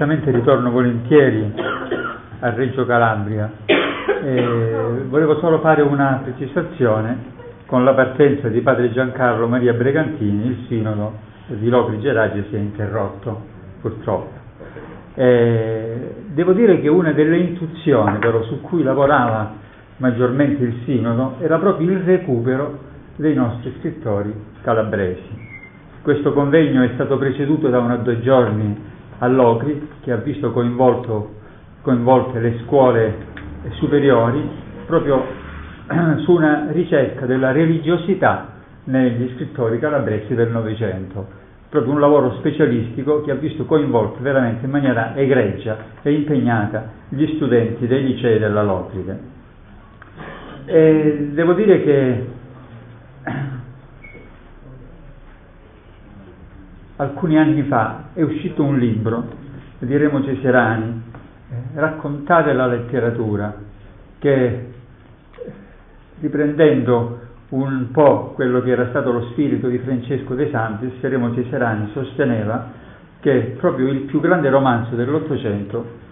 certamente ritorno volentieri a Reggio Calabria. Eh, volevo solo fare una precisazione. Con la partenza di padre Giancarlo Maria Bregantini, il sinodo di Locri Geragi si è interrotto, purtroppo. Eh, devo dire che una delle intuizioni però, su cui lavorava maggiormente il sinodo era proprio il recupero dei nostri scrittori calabresi. Questo convegno è stato preceduto da una due giorni a Locri che ha visto coinvolte le scuole superiori proprio su una ricerca della religiosità negli scrittori calabresi del Novecento, proprio un lavoro specialistico che ha visto coinvolti veramente in maniera egregia e impegnata gli studenti dei licei della Locride. E devo dire che alcuni anni fa è uscito un libro di Remo Ceserani, eh, Raccontate la letteratura, che riprendendo un po' quello che era stato lo spirito di Francesco De Santis, Remo Ceserani sosteneva che proprio il più grande romanzo dell'Ottocento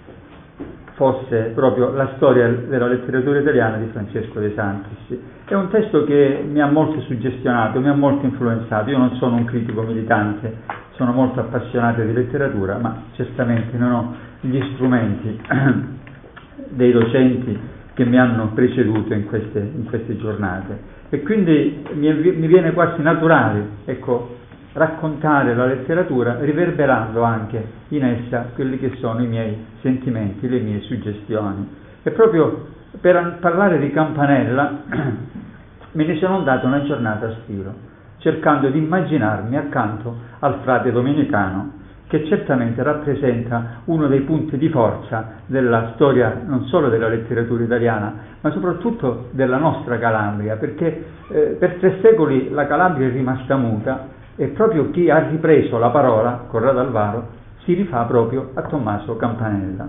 fosse proprio la storia della letteratura italiana di Francesco De Santis. È un testo che mi ha molto suggestionato, mi ha molto influenzato. Io non sono un critico militante, sono molto appassionato di letteratura, ma certamente non ho gli strumenti dei docenti che mi hanno preceduto in queste, in queste giornate. E quindi mi, mi viene quasi naturale, ecco, raccontare la letteratura riverberando anche in essa quelli che sono i miei sentimenti, le mie suggestioni. E proprio per parlare di Campanella me ne sono andato una giornata a stiro, cercando di immaginarmi accanto al frate domenicano che certamente rappresenta uno dei punti di forza della storia non solo della letteratura italiana, ma soprattutto della nostra Calabria, perché eh, per tre secoli la Calabria è rimasta muta e proprio chi ha ripreso la parola, Corrado Alvaro, si rifà proprio a Tommaso Campanella.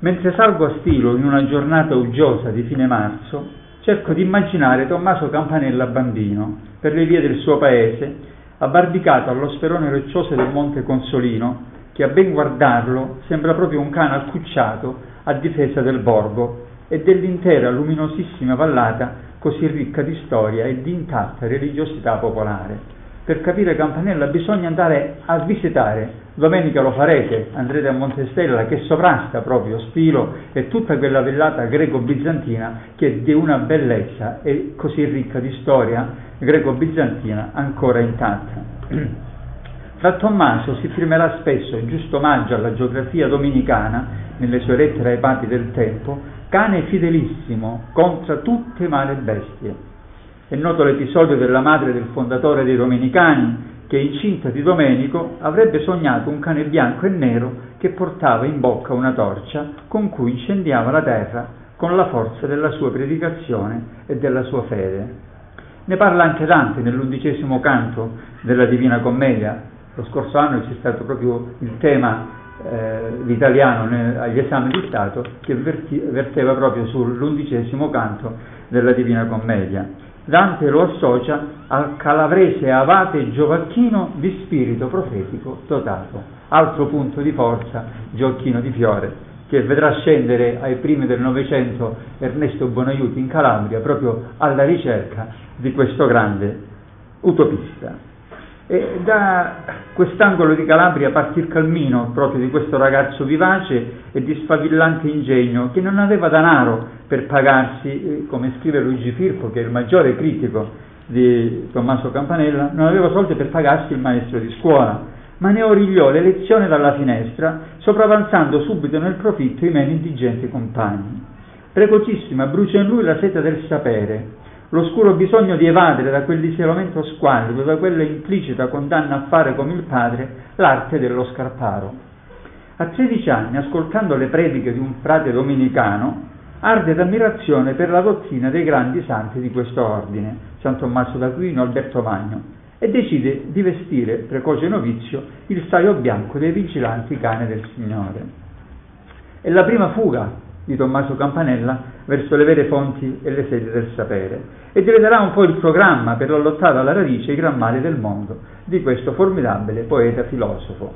Mentre salgo a stilo in una giornata uggiosa di fine marzo, cerco di immaginare Tommaso Campanella bambino, per le vie del suo paese, abbarbicato allo sperone roccioso del Monte Consolino, che a ben guardarlo sembra proprio un cane accucciato a difesa del borgo e dell'intera luminosissima vallata così ricca di storia e di intatta religiosità popolare. Per capire Campanella bisogna andare a visitare, domenica lo farete, andrete a Montestella che sovrasta proprio Spilo e tutta quella villata greco-bizantina che è di una bellezza e così ricca di storia greco-bizantina ancora intatta. Fra Tommaso si firmerà spesso, giusto omaggio alla geografia dominicana, nelle sue lettere ai papi del tempo, cane fidelissimo contro tutte male bestie. È noto l'episodio della madre del fondatore dei Domenicani che incinta di Domenico avrebbe sognato un cane bianco e nero che portava in bocca una torcia con cui incendiava la terra con la forza della sua predicazione e della sua fede. Ne parla anche Dante nell'undicesimo canto della Divina Commedia. Lo scorso anno c'è stato proprio il tema eh, l'italiano agli esami di Stato che verti, verteva proprio sull'undicesimo canto della Divina Commedia. Dante lo associa al calavrese Avate Giovacchino di spirito profetico dotato, altro punto di forza Gioacchino di Fiore, che vedrà scendere ai primi del Novecento Ernesto Bonaiuti in Calabria proprio alla ricerca di questo grande utopista. E da quest'angolo di Calabria partì il cammino proprio di questo ragazzo vivace e di sfavillante ingegno che non aveva denaro per pagarsi, eh, come scrive Luigi Firpo, che è il maggiore critico di Tommaso Campanella, non aveva soldi per pagarsi il maestro di scuola, ma ne origliò le lezioni dalla finestra, sopravanzando subito nel profitto i meno indigenti compagni. Precocissima brucia in lui la sete del sapere, l'oscuro bisogno di evadere da quell'isolamento squallido, da quella implicita condanna a fare come il padre l'arte dello scarparo. A 13 anni, ascoltando le prediche di un frate domenicano, arde d'ammirazione per la dottrina dei grandi santi di questo ordine, San Tommaso d'Aquino, Alberto Magno, e decide di vestire, precoce novizio, il saio bianco dei vigilanti cani del Signore. È la prima fuga di Tommaso Campanella verso le vere fonti e le sedi del sapere e diventerà un po' il programma per l'allottare alla radice i gran mali del mondo di questo formidabile poeta filosofo.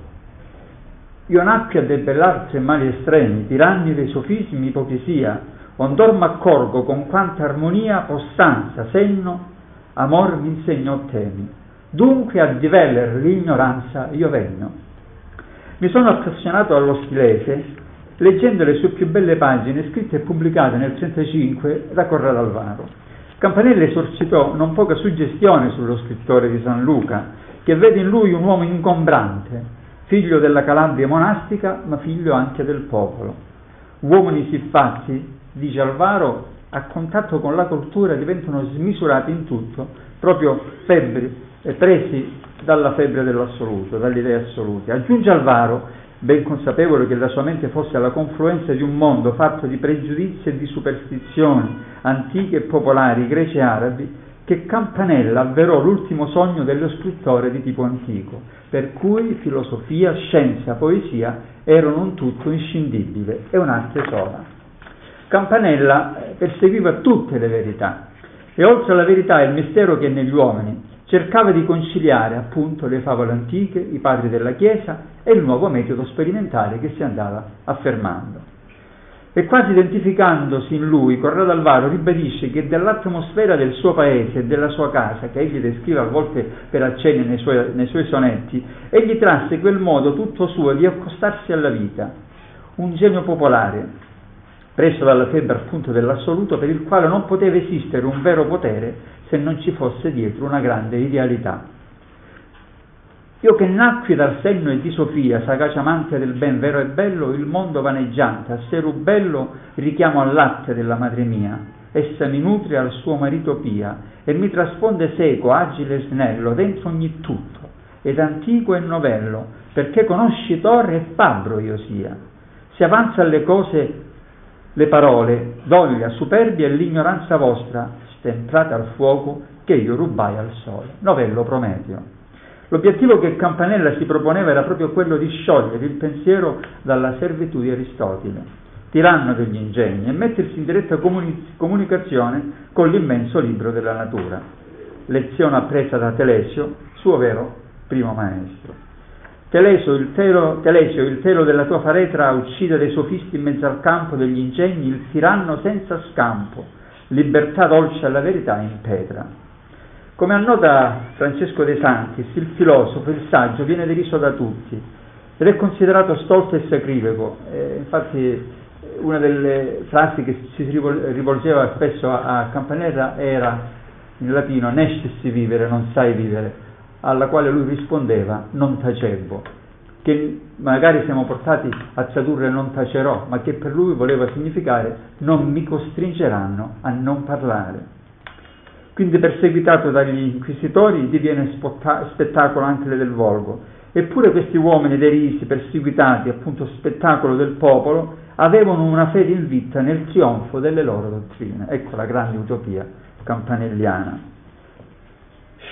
io nacqui a debellarsi e mali estremi, tiranni dei sofismi, ipocrisia, ondor m'accorgo con quanta armonia, possanza, senno, amor mi insegnò temi. Dunque a diveller l'ignoranza io venno. Mi sono appassionato allo stilese leggendo le sue più belle pagine scritte e pubblicate nel 1935 da Corrado Alvaro. Campanella esorcitò non poca suggestione sullo scrittore di San Luca, che vede in lui un uomo ingombrante, figlio della Calabria monastica, ma figlio anche del popolo. Uomini siffatti, dice Alvaro, a contatto con la cultura diventano smisurati in tutto, proprio febbri, presi dalla febbre dell'assoluto, dalle idee assolute. Aggiunge Alvaro, ben consapevole che la sua mente fosse alla confluenza di un mondo fatto di pregiudizi e di superstizioni antiche e popolari, greci e arabi, che Campanella avverò l'ultimo sogno dello scrittore di tipo antico, per cui filosofia, scienza, poesia erano un tutto inscindibile e un'arte sola. Campanella perseguiva tutte le verità e oltre alla verità e il mistero che è negli uomini, cercava di conciliare appunto le favole antiche, i padri della Chiesa e il nuovo metodo sperimentale che si andava affermando. E quasi identificandosi in lui, Corrado Alvaro ribadisce che dell'atmosfera del suo paese e della sua casa, che egli descrive a volte per accenni nei suoi, nei suoi sonetti, egli trasse quel modo tutto suo di accostarsi alla vita, un genio popolare, preso dalla febbre appunto dell'assoluto, per il quale non poteva esistere un vero potere se non ci fosse dietro una grande idealità. Io che nacqui dal senno e di Sofia, sagace amante del ben vero e bello, il mondo vaneggiante, a sé rubello richiamo al latte della madre mia, essa mi nutre al suo marito pia, e mi trasponde seco, agile e snello, dentro ogni tutto, ed antico e novello, perché conosci torre e fabbro io sia. Si avanza alle cose le parole, doglia, superbia e l'ignoranza vostra, stemprate al fuoco, che io rubai al sole. Novello Prometeo. L'obiettivo che Campanella si proponeva era proprio quello di sciogliere il pensiero dalla servitù di Aristotele, tiranno degli ingegni, e mettersi in diretta comuni- comunicazione con l'immenso libro della natura. Lezione appresa da Telesio, suo vero primo maestro. Telesio il, telo, Telesio, il telo della tua faretra uccide dei sofisti in mezzo al campo degli ingegni, il tiranno senza scampo, libertà dolce alla verità in petra. Come annota Francesco De Santis, il filosofo, il saggio, viene deriso da tutti ed è considerato stolto e sacrileco. Eh, infatti una delle frasi che si rivolgeva spesso a, a Campanella era in latino nescessi vivere, non sai vivere, alla quale lui rispondeva non tacevo, che magari siamo portati a tradurre non tacerò, ma che per lui voleva significare non mi costringeranno a non parlare. Quindi perseguitato dagli inquisitori diviene spettacolo anche del volgo. Eppure questi uomini derisi, perseguitati, appunto spettacolo del popolo, avevano una fede invita nel trionfo delle loro dottrine. Ecco la grande utopia campanelliana.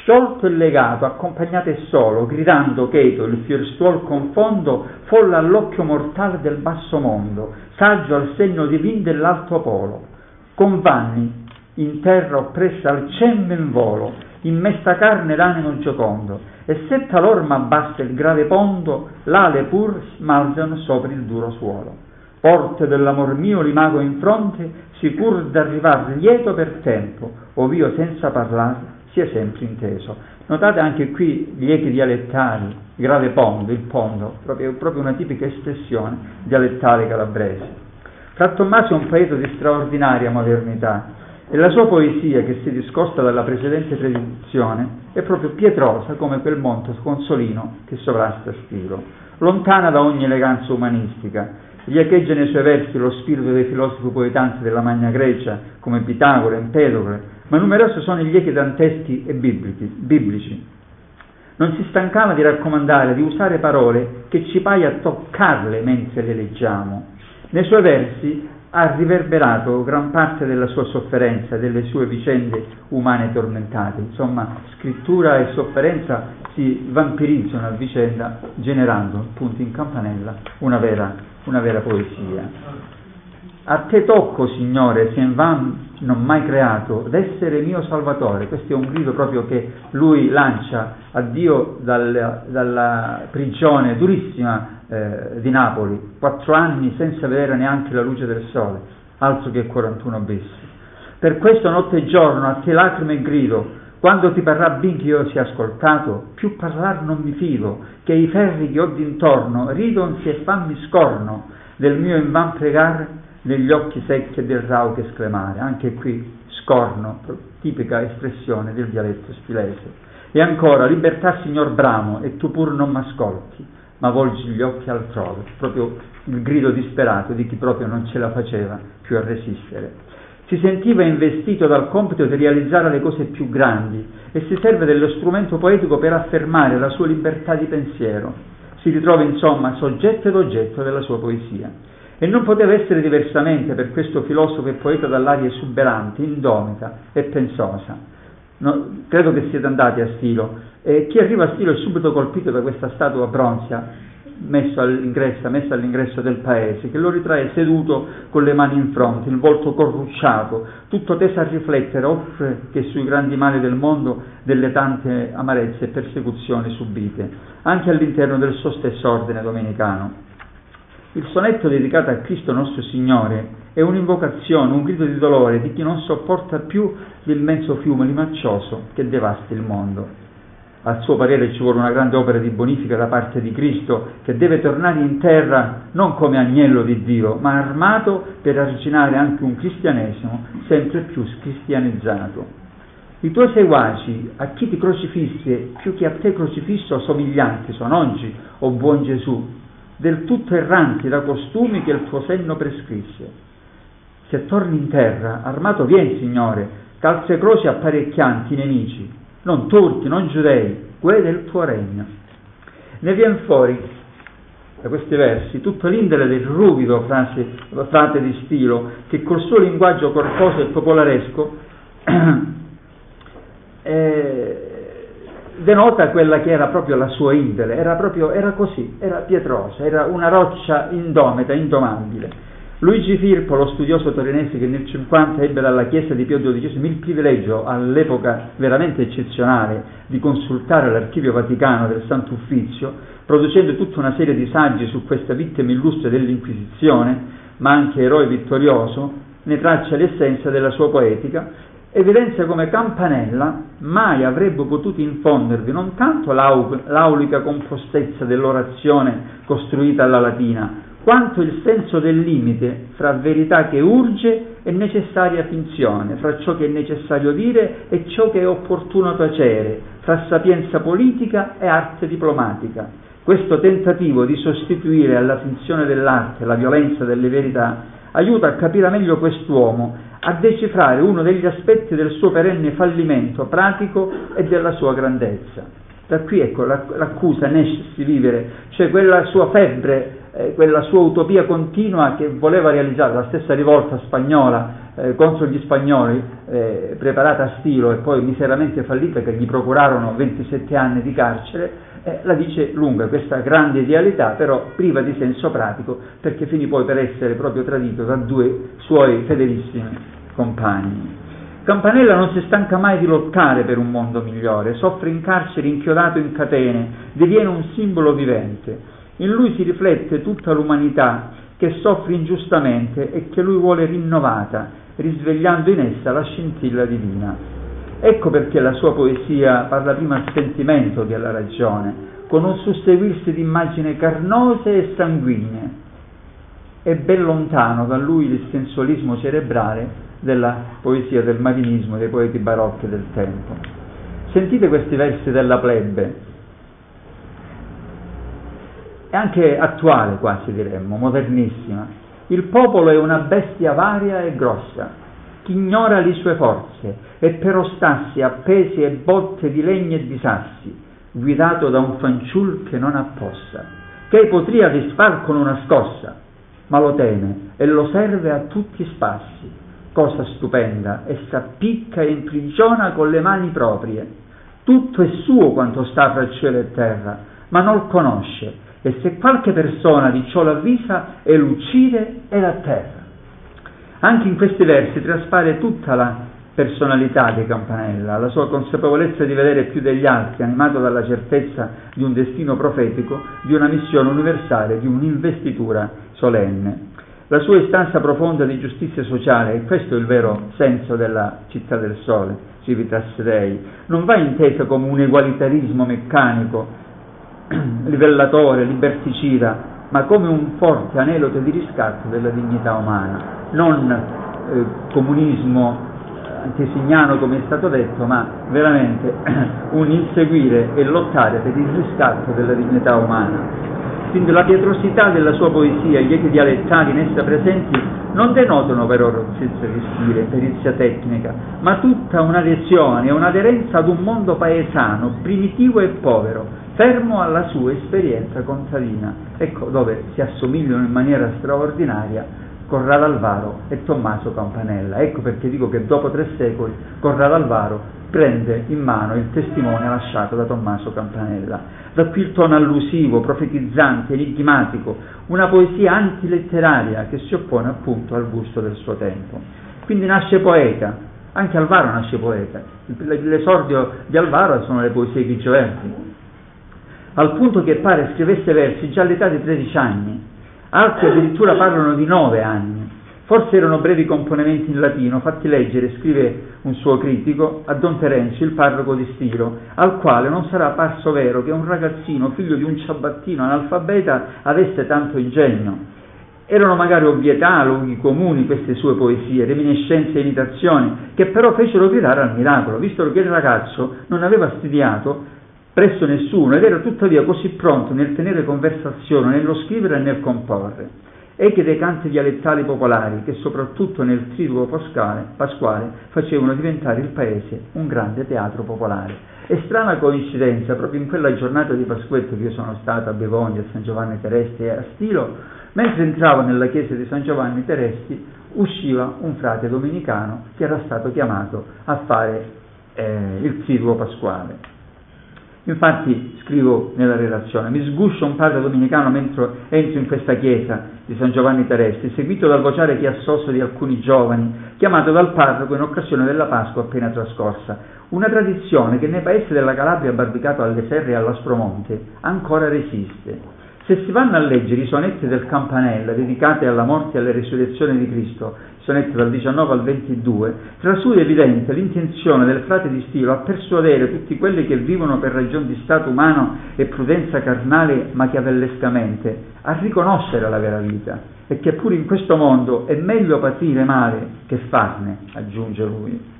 Sciolto e legato, accompagnato e solo, gridando cheto, il fierstuol confondo, folla all'occhio mortale del basso mondo, saggio al segno divin dell'alto polo. Con vanni, in terra oppressa al cemme in volo, in mesta carne l'animo giocondo, e se talor m'abbassa il grave pondo, l'ale pur smalzano sopra il duro suolo. Porte dell'amor mio limago in fronte, sicur d'arrivar lieto per tempo, ov'io senza parlare sia sempre inteso. Notate anche qui gli echi dialettali, grave pondo, il pondo, proprio, proprio una tipica espressione dialettale calabrese. Fra Tommaso è un poeta di straordinaria modernità, e la sua poesia, che si discosta dalla precedente tradizione, è proprio pietrosa come quel monte consolino che sovrasta Spiro, lontana da ogni eleganza umanistica. Gli echeggia nei suoi versi lo spirito dei filosofi poetanti della Magna Grecia, come Pitagora, Empedocle, ma numerosi sono gli echi danteschi e biblici. Non si stancava di raccomandare, di usare parole che ci paia toccarle mentre le leggiamo. Nei suoi versi ha riverberato gran parte della sua sofferenza, delle sue vicende umane tormentate. Insomma, scrittura e sofferenza si vampirizzano a vicenda, generando appunto in campanella una vera, una vera poesia. A te tocco, Signore, se in van non mai creato, d'essere mio Salvatore. Questo è un grido proprio che lui lancia a Dio dal, dalla prigione durissima eh, di Napoli, quattro anni senza vedere neanche la luce del sole, altro che 41 bis. Per questo notte e giorno a te lacrime e grido, quando ti parrà ben che io sia ascoltato, più parlar non mi fido, che i ferri che ho d'intorno ridonsi e fammi scorno del mio invan pregare negli occhi secchi del rauche scremare. Anche qui scorno, tipica espressione del dialetto spilese. E ancora, libertà signor bramo, e tu pur non m'ascolti, ma volgi gli occhi altrove, proprio il grido disperato di chi proprio non ce la faceva più a resistere. Si sentiva investito dal compito di realizzare le cose più grandi e si serve dello strumento poetico per affermare la sua libertà di pensiero. Si ritrova insomma soggetto ed oggetto della sua poesia. E non poteva essere diversamente per questo filosofo e poeta dall'aria esuberante, indomita e pensosa. No, credo che siete andati a Stilo e chi arriva a Stilo è subito colpito da questa statua bronzea messa all'ingresso, messa all'ingresso del paese, che lo ritrae seduto con le mani in fronte, il volto corrucciato, tutto teso a riflettere, oltre che sui grandi mali del mondo, delle tante amarezze e persecuzioni subite, anche all'interno del suo stesso ordine domenicano. Il sonetto dedicato a Cristo nostro Signore è un'invocazione, un grido di dolore di chi non sopporta più l'immenso fiume limaccioso che devasta il mondo. A suo parere ci vuole una grande opera di bonifica da parte di Cristo che deve tornare in terra non come agnello di Dio, ma armato per arginare anche un cristianesimo sempre più scristianizzato. I tuoi seguaci, a chi ti crocifisse più che a te crocifisso somiglianti sono oggi, o oh buon Gesù, del tutto erranti da costumi che il tuo senno prescrisse. Se torni in terra, armato vieni, Signore, calze croci apparecchianti nemici, non turchi, non giudei, guida il tuo regno. Ne viene fuori da questi versi tutto l'indole del ruvido frase, frate di stilo che col suo linguaggio corposo e popolaresco eh, denota quella che era proprio la sua indole, era proprio era così, era pietrosa, era una roccia indomita, indomabile. Luigi Firpo, lo studioso torinese che nel 50 ebbe dalla Chiesa di Pio XII il privilegio, all'epoca veramente eccezionale, di consultare l'archivio vaticano del Santo Uffizio, producendo tutta una serie di saggi su questa vittima illustre dell'Inquisizione, ma anche eroe vittorioso, ne traccia l'essenza della sua poetica evidenzia come Campanella mai avrebbe potuto infondervi non tanto l'aulica compostezza dell'orazione costruita alla latina, quanto il senso del limite fra verità che urge e necessaria finzione, fra ciò che è necessario dire e ciò che è opportuno tacere, fra sapienza politica e arte diplomatica. Questo tentativo di sostituire alla finzione dell'arte la violenza delle verità aiuta a capire meglio quest'uomo a decifrare uno degli aspetti del suo perenne fallimento pratico e della sua grandezza. Da qui ecco l'accusa Nesh di vivere, cioè quella sua febbre, eh, quella sua utopia continua che voleva realizzare, la stessa rivolta spagnola eh, contro gli spagnoli, eh, preparata a stilo e poi miseramente fallita, che gli procurarono 27 anni di carcere, eh, la dice lunga questa grande idealità, però priva di senso pratico, perché finì poi per essere proprio tradito da due suoi fedelissimi compagni. Campanella non si stanca mai di lottare per un mondo migliore, soffre in carcere inchiodato in catene, diviene un simbolo vivente. In lui si riflette tutta l'umanità che soffre ingiustamente e che lui vuole rinnovata, risvegliando in essa la scintilla divina. Ecco perché la sua poesia parla prima al sentimento che alla ragione, con un susseguirsi di immagini carnose e sanguigne. È ben lontano da lui il sensualismo cerebrale della poesia del marinismo dei poeti barocchi del tempo. Sentite questi versi della plebe, è anche attuale quasi diremmo, modernissima. Il popolo è una bestia varia e grossa, ignora le sue forze e per ostassi appesi e botte di legno e di sassi, guidato da un fanciul che non appossa, che potria disfar con una scossa, ma lo teme e lo serve a tutti i spassi, cosa stupenda, e s'appicca e imprigiona con le mani proprie. Tutto è suo quanto sta fra cielo e terra, ma non conosce, e se qualche persona di ciò l'avvisa, e l'uccide e la terra. Anche in questi versi traspare tutta la personalità di Campanella, la sua consapevolezza di vedere più degli altri, animato dalla certezza di un destino profetico, di una missione universale, di un'investitura solenne. La sua istanza profonda di giustizia sociale, e questo è il vero senso della città del sole, Civitas Dei, non va intesa come un egualitarismo meccanico, livellatore, liberticida, ma come un forte anelito di riscatto della dignità umana, non eh, comunismo antesignano come è stato detto, ma veramente un inseguire e lottare per il riscatto della dignità umana. Quindi la pietrosità della sua poesia, gli echi dialettali in essa presenti non denotano però di stile, perizia tecnica, ma tutta una lezione un'aderenza ad un mondo paesano, primitivo e povero, fermo alla sua esperienza contadina, ecco dove si assomigliano in maniera straordinaria Corrado Alvaro e Tommaso Campanella. Ecco perché dico che dopo tre secoli Corrado Alvaro prende in mano il testimone lasciato da Tommaso Campanella. Da qui il tono allusivo, profetizzante, enigmatico, una poesia antiletteraria che si oppone appunto al gusto del suo tempo. Quindi nasce poeta, anche Alvaro nasce poeta. L'esordio di Alvaro sono le poesie di Gioverti, al punto che pare scrivesse versi già all'età di 13 anni altri addirittura parlano di nove anni. Forse erano brevi componimenti in latino fatti leggere, scrive un suo critico, a Don Terenzio, il parroco di Stiro, al quale non sarà parso vero che un ragazzino, figlio di un ciabattino analfabeta, avesse tanto ingegno. Erano magari ovvietà, luoghi comuni queste sue poesie, reminiscenze e imitazioni, che però fecero gridare al miracolo, visto che il ragazzo non aveva studiato presso nessuno ed era tuttavia così pronto nel tenere conversazione, nello scrivere e nel comporre. Ecco dei canti dialettali popolari che soprattutto nel triduo pasquale, pasquale facevano diventare il paese un grande teatro popolare. È strana coincidenza, proprio in quella giornata di Pasquetto che io sono stato a Bevogna, a San Giovanni Teresti e a Stilo, mentre entravo nella chiesa di San Giovanni Teresti, usciva un frate domenicano che era stato chiamato a fare eh, il triduo pasquale. Infatti scrivo nella relazione, mi sguscio un padre domenicano mentre entro in questa chiesa di San Giovanni Teresti, seguito dal vociare chiassoso di alcuni giovani, chiamato dal parroco in occasione della Pasqua appena trascorsa. Una tradizione che nei paesi della Calabria barbicato alle serre e all'Aspromonte ancora resiste. Se si vanno a leggere i sonetti del Campanella dedicati alla morte e alla risurrezione di Cristo, sonetti dal 19 al 22, trasude evidente l'intenzione del frate di Stilo a persuadere tutti quelli che vivono per ragioni di stato umano e prudenza carnale machiavellescamente a riconoscere la vera vita e che pure in questo mondo è meglio patire male che farne, aggiunge lui.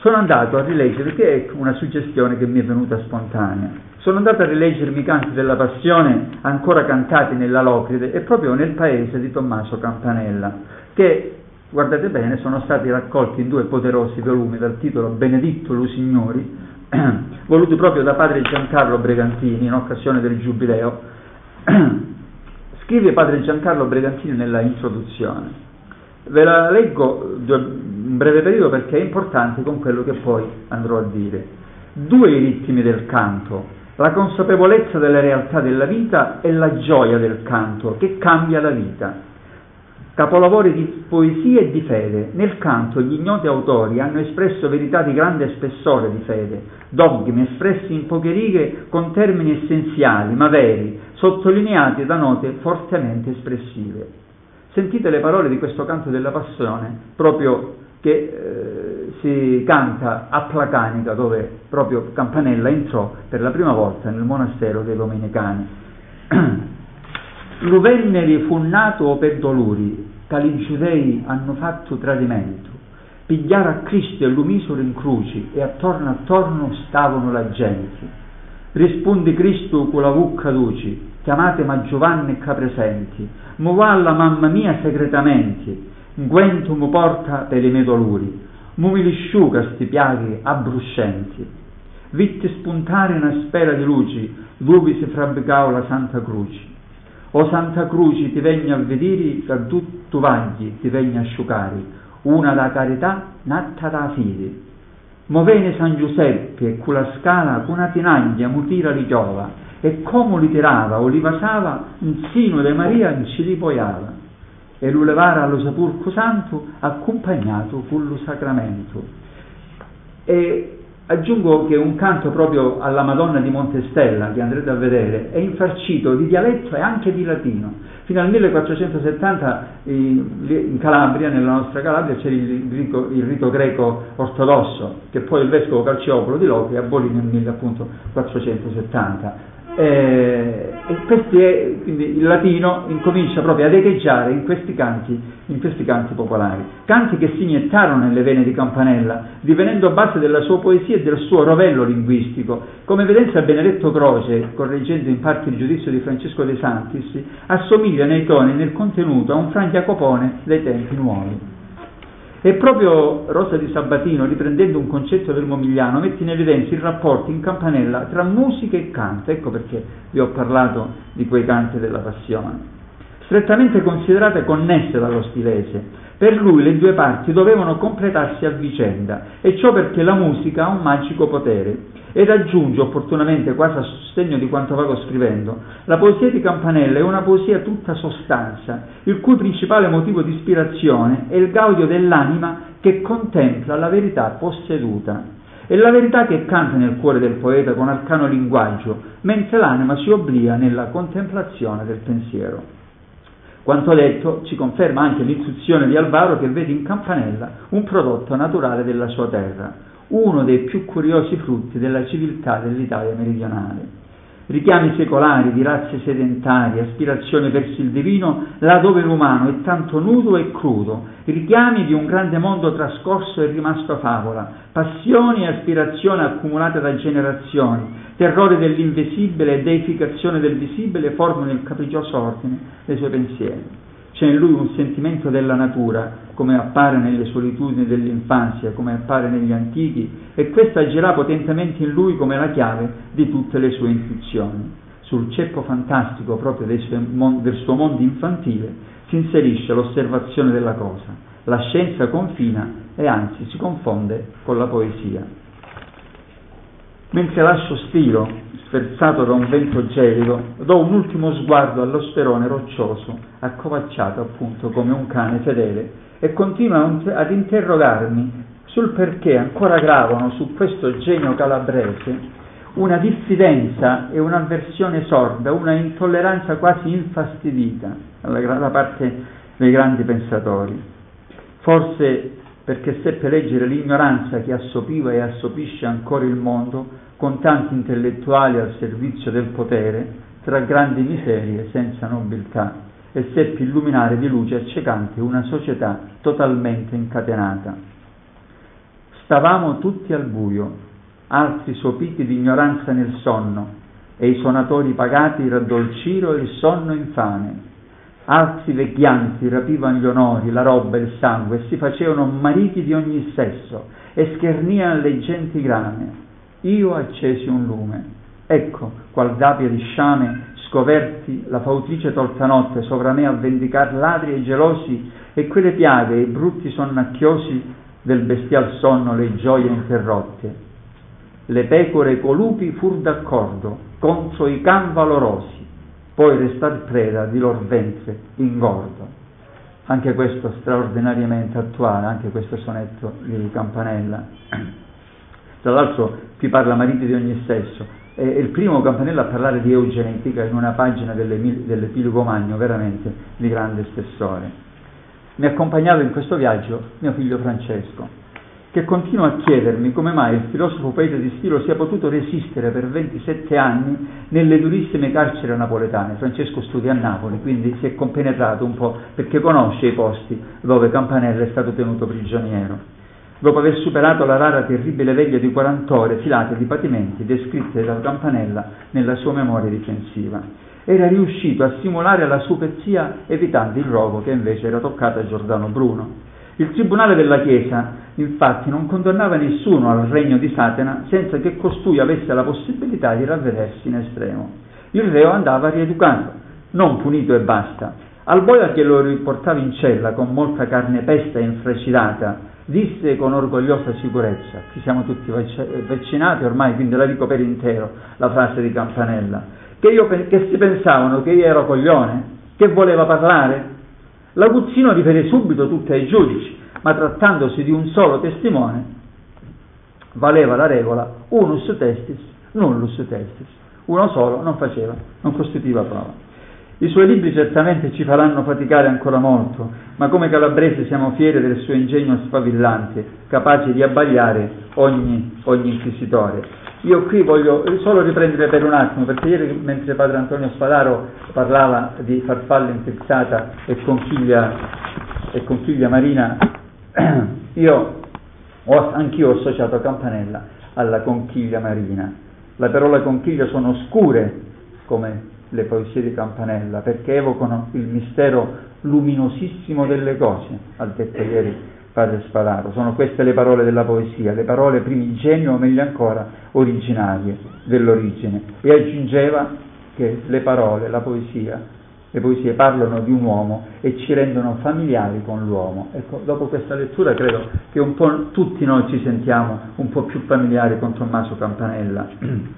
Sono andato a rileggere, che è una suggestione che mi è venuta spontanea, sono andato a rileggermi i canti della passione ancora cantati nella Locride e proprio nel paese di Tommaso Campanella, che, guardate bene, sono stati raccolti in due poderosi volumi dal titolo Beneditto Lusignori, voluti proprio da padre Giancarlo Bregantini in occasione del Giubileo. Scrive padre Giancarlo Bregantini nella introduzione. Ve la leggo in breve periodo perché è importante con quello che poi andrò a dire. Due i ritmi del canto, la consapevolezza della realtà della vita e la gioia del canto che cambia la vita. Capolavori di poesia e di fede. Nel canto gli ignoti autori hanno espresso verità di grande spessore di fede, dogmi espressi in poche righe con termini essenziali ma veri, sottolineati da note fortemente espressive. Sentite le parole di questo canto della passione, proprio che eh, si canta a Placanica, dove proprio Campanella entrò per la prima volta nel monastero dei Domenicani. L'Uvenneri fu nato per dolori, tali giudei hanno fatto tradimento, pigliare a Cristo e lo misero in cruci e attorno attorno stavano la gente. Rispondi Cristo con la vucca duci, chiamate ma Giovanni e presenti, muovalla mamma mia segretamente, Guento mu porta per i miei dolori, mu mi lisciuga sti piaghi abbruscenti. Vitti spuntare una spera di luci, dove si frabbicava la Santa Croce. O Santa Croce ti vegna a vedere che tu, tu vagli, ti vegna a asciugare, una da carità, natta da fede. Movene San Giuseppe con la scala una tinaglia mutira li giova, e come li tirava o li vasava, un sino di Maria ci li poiava e lo levare allo sapurco santo accompagnato con lo sacramento. E aggiungo che un canto proprio alla Madonna di Montestella, che andrete a vedere, è infarcito di dialetto e anche di latino. Fino al 1470 in Calabria, nella nostra Calabria, c'era il rito, il rito greco ortodosso, che poi il vescovo Calciopolo di Locri abolì nel 1470 eh, e quindi il latino incomincia proprio ad echeggiare in questi, canti, in questi canti popolari, canti che si iniettarono nelle vene di Campanella, divenendo base della sua poesia e del suo rovello linguistico. Come evidenzia Benedetto Croce, correggendo in parte il giudizio di Francesco De Santis, assomiglia nei toni e nel contenuto a un Fra Jacopone dei tempi nuovi. E proprio Rosa di Sabatino, riprendendo un concetto del Momigliano, mette in evidenza il rapporto in campanella tra musica e canto, ecco perché vi ho parlato di quei canti della passione. Strettamente considerate connesse dallo stilese, per lui le due parti dovevano completarsi a vicenda, e ciò perché la musica ha un magico potere ed aggiunge opportunamente, quasi a sostegno di quanto vado scrivendo, la poesia di Campanella è una poesia tutta sostanza, il cui principale motivo di ispirazione è il gaudio dell'anima che contempla la verità posseduta. È la verità che canta nel cuore del poeta con arcano linguaggio, mentre l'anima si obblia nella contemplazione del pensiero. Quanto detto ci conferma anche l'istruzione di Alvaro che vede in Campanella un prodotto naturale della sua terra, uno dei più curiosi frutti della civiltà dell'Italia meridionale. Richiami secolari di razze sedentarie, aspirazione verso il divino, laddove l'umano è tanto nudo e crudo, richiami di un grande mondo trascorso e rimasto favola, passioni e aspirazioni accumulate da generazioni, terrore dell'invisibile e deificazione del visibile formano il capriccioso ordine dei suoi pensieri. C'è in lui un sentimento della natura, come appare nelle solitudini dell'infanzia, come appare negli antichi, e questo agirà potentemente in lui come la chiave di tutte le sue intuizioni. Sul ceppo fantastico proprio del suo mondo infantile si inserisce l'osservazione della cosa. La scienza confina e anzi si confonde con la poesia. Mentre lascio Stilo sferzato da un vento gelido, do un ultimo sguardo allo sperone roccioso, accovacciato appunto come un cane fedele, e continuo ad interrogarmi sul perché ancora gravano su questo genio calabrese una diffidenza e un'avversione sorda, una intolleranza quasi infastidita da parte dei grandi pensatori. Forse perché seppe leggere l'ignoranza che assopiva e assopisce ancora il mondo con tanti intellettuali al servizio del potere, tra grandi miserie senza nobiltà, e seppi illuminare di luce accecante una società totalmente incatenata. Stavamo tutti al buio, altri sopiti di ignoranza nel sonno, e i suonatori pagati raddolcirono il sonno infame. Altri vecchianti rapivano gli onori, la roba il sangue, e si facevano mariti di ogni sesso, e scherniano le genti grane io accesi un lume. Ecco, qual d'apia di sciame, scoverti la fautrice tolta notte sovra me a vendicar ladri e gelosi e quelle piaghe e brutti sonnacchiosi del bestial sonno le gioie interrotte. Le pecore e i colupi fur d'accordo contro i can valorosi, poi restar preda di lor ventre ingordo. Anche questo straordinariamente attuale, anche questo sonetto di Campanella. Tra l'altro qui parla mariti di ogni sesso, è il primo campanello a parlare di eugenetica in una pagina dell'Epilogo Magno, veramente di grande spessore. Mi accompagnava in questo viaggio mio figlio Francesco, che continua a chiedermi come mai il filosofo poeta di stilo sia potuto resistere per 27 anni nelle durissime carceri napoletane. Francesco studia a Napoli, quindi si è compenetrato un po' perché conosce i posti dove Campanella è stato tenuto prigioniero dopo aver superato la rara terribile veglia di 40 ore filate di patimenti descritte da Campanella nella sua memoria difensiva. Era riuscito a simulare la supezia evitando il rogo che invece era toccato a Giordano Bruno. Il tribunale della Chiesa infatti non condannava nessuno al regno di Satana senza che costui avesse la possibilità di ravvedersi in estremo. Il reo andava rieducato, non punito e basta. Al boia che lo riportava in cella con molta carne pesta e infracidata disse con orgogliosa sicurezza, ci siamo tutti vaccinati ormai, quindi la dico per intero, la frase di Campanella, che, io, che si pensavano che io ero coglione, che voleva parlare. L'aguzzino riferì subito tutto ai giudici, ma trattandosi di un solo testimone, valeva la regola unus testis, nullus testis. Uno solo non faceva, non costituiva prova. I suoi libri certamente ci faranno faticare ancora molto, ma come calabresi siamo fieri del suo ingegno sfavillante, capace di abbagliare ogni, ogni inquisitore. Io qui voglio solo riprendere per un attimo, perché ieri mentre padre Antonio Spadaro parlava di farfalla intrizzata e conchiglia, e conchiglia marina, io ho, anch'io ho associato Campanella alla conchiglia marina. La parola conchiglia sono scure come le poesie di Campanella, perché evocano il mistero luminosissimo delle cose, ha detto ieri padre Spadaro. Sono queste le parole della poesia, le parole primigenio o meglio ancora originarie dell'origine. E aggiungeva che le parole, la poesia, le poesie parlano di un uomo e ci rendono familiari con l'uomo. Ecco, dopo questa lettura credo che un po' tutti noi ci sentiamo un po' più familiari con Tommaso Campanella.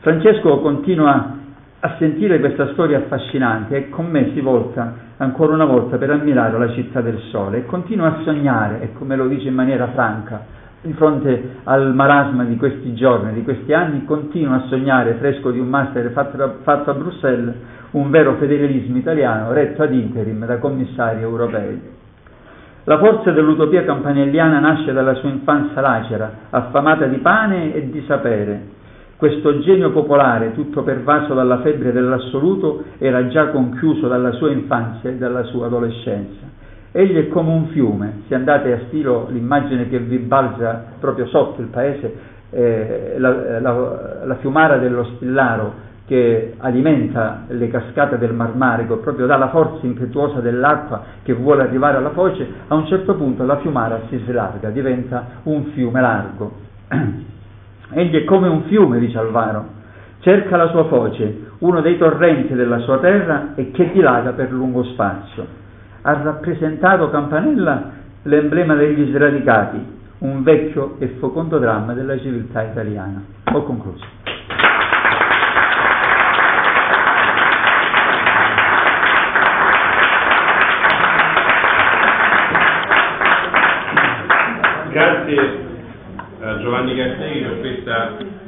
Francesco continua a sentire questa storia affascinante e con me si volta ancora una volta per ammirare la città del sole e continua a sognare, e come lo dice in maniera franca, di fronte al marasma di questi giorni, di questi anni, continua a sognare, fresco di un master fatto, fatto a Bruxelles, un vero federalismo italiano retto ad interim da commissari europei. La forza dell'utopia campanelliana nasce dalla sua infanzia lacera, affamata di pane e di sapere, questo genio popolare, tutto pervaso dalla febbre dell'assoluto, era già conchiuso dalla sua infanzia e dalla sua adolescenza. Egli è come un fiume, se andate a stilo l'immagine che vi balza proprio sotto il paese, eh, la, la, la, fiumara dello Stillaro che alimenta le cascate del Marmarico, proprio dalla forza impetuosa dell'acqua che vuole arrivare alla foce, a un certo punto la fiumara si slarga, diventa un fiume largo. Egli è come un fiume, dice Alvaro, cerca la sua foce, uno dei torrenti della sua terra e che dilaga per lungo spazio. Ha rappresentato Campanella l'emblema degli sradicati, un vecchio e fecondo dramma della civiltà italiana. Ho concluso. Grazie Giovanni per questa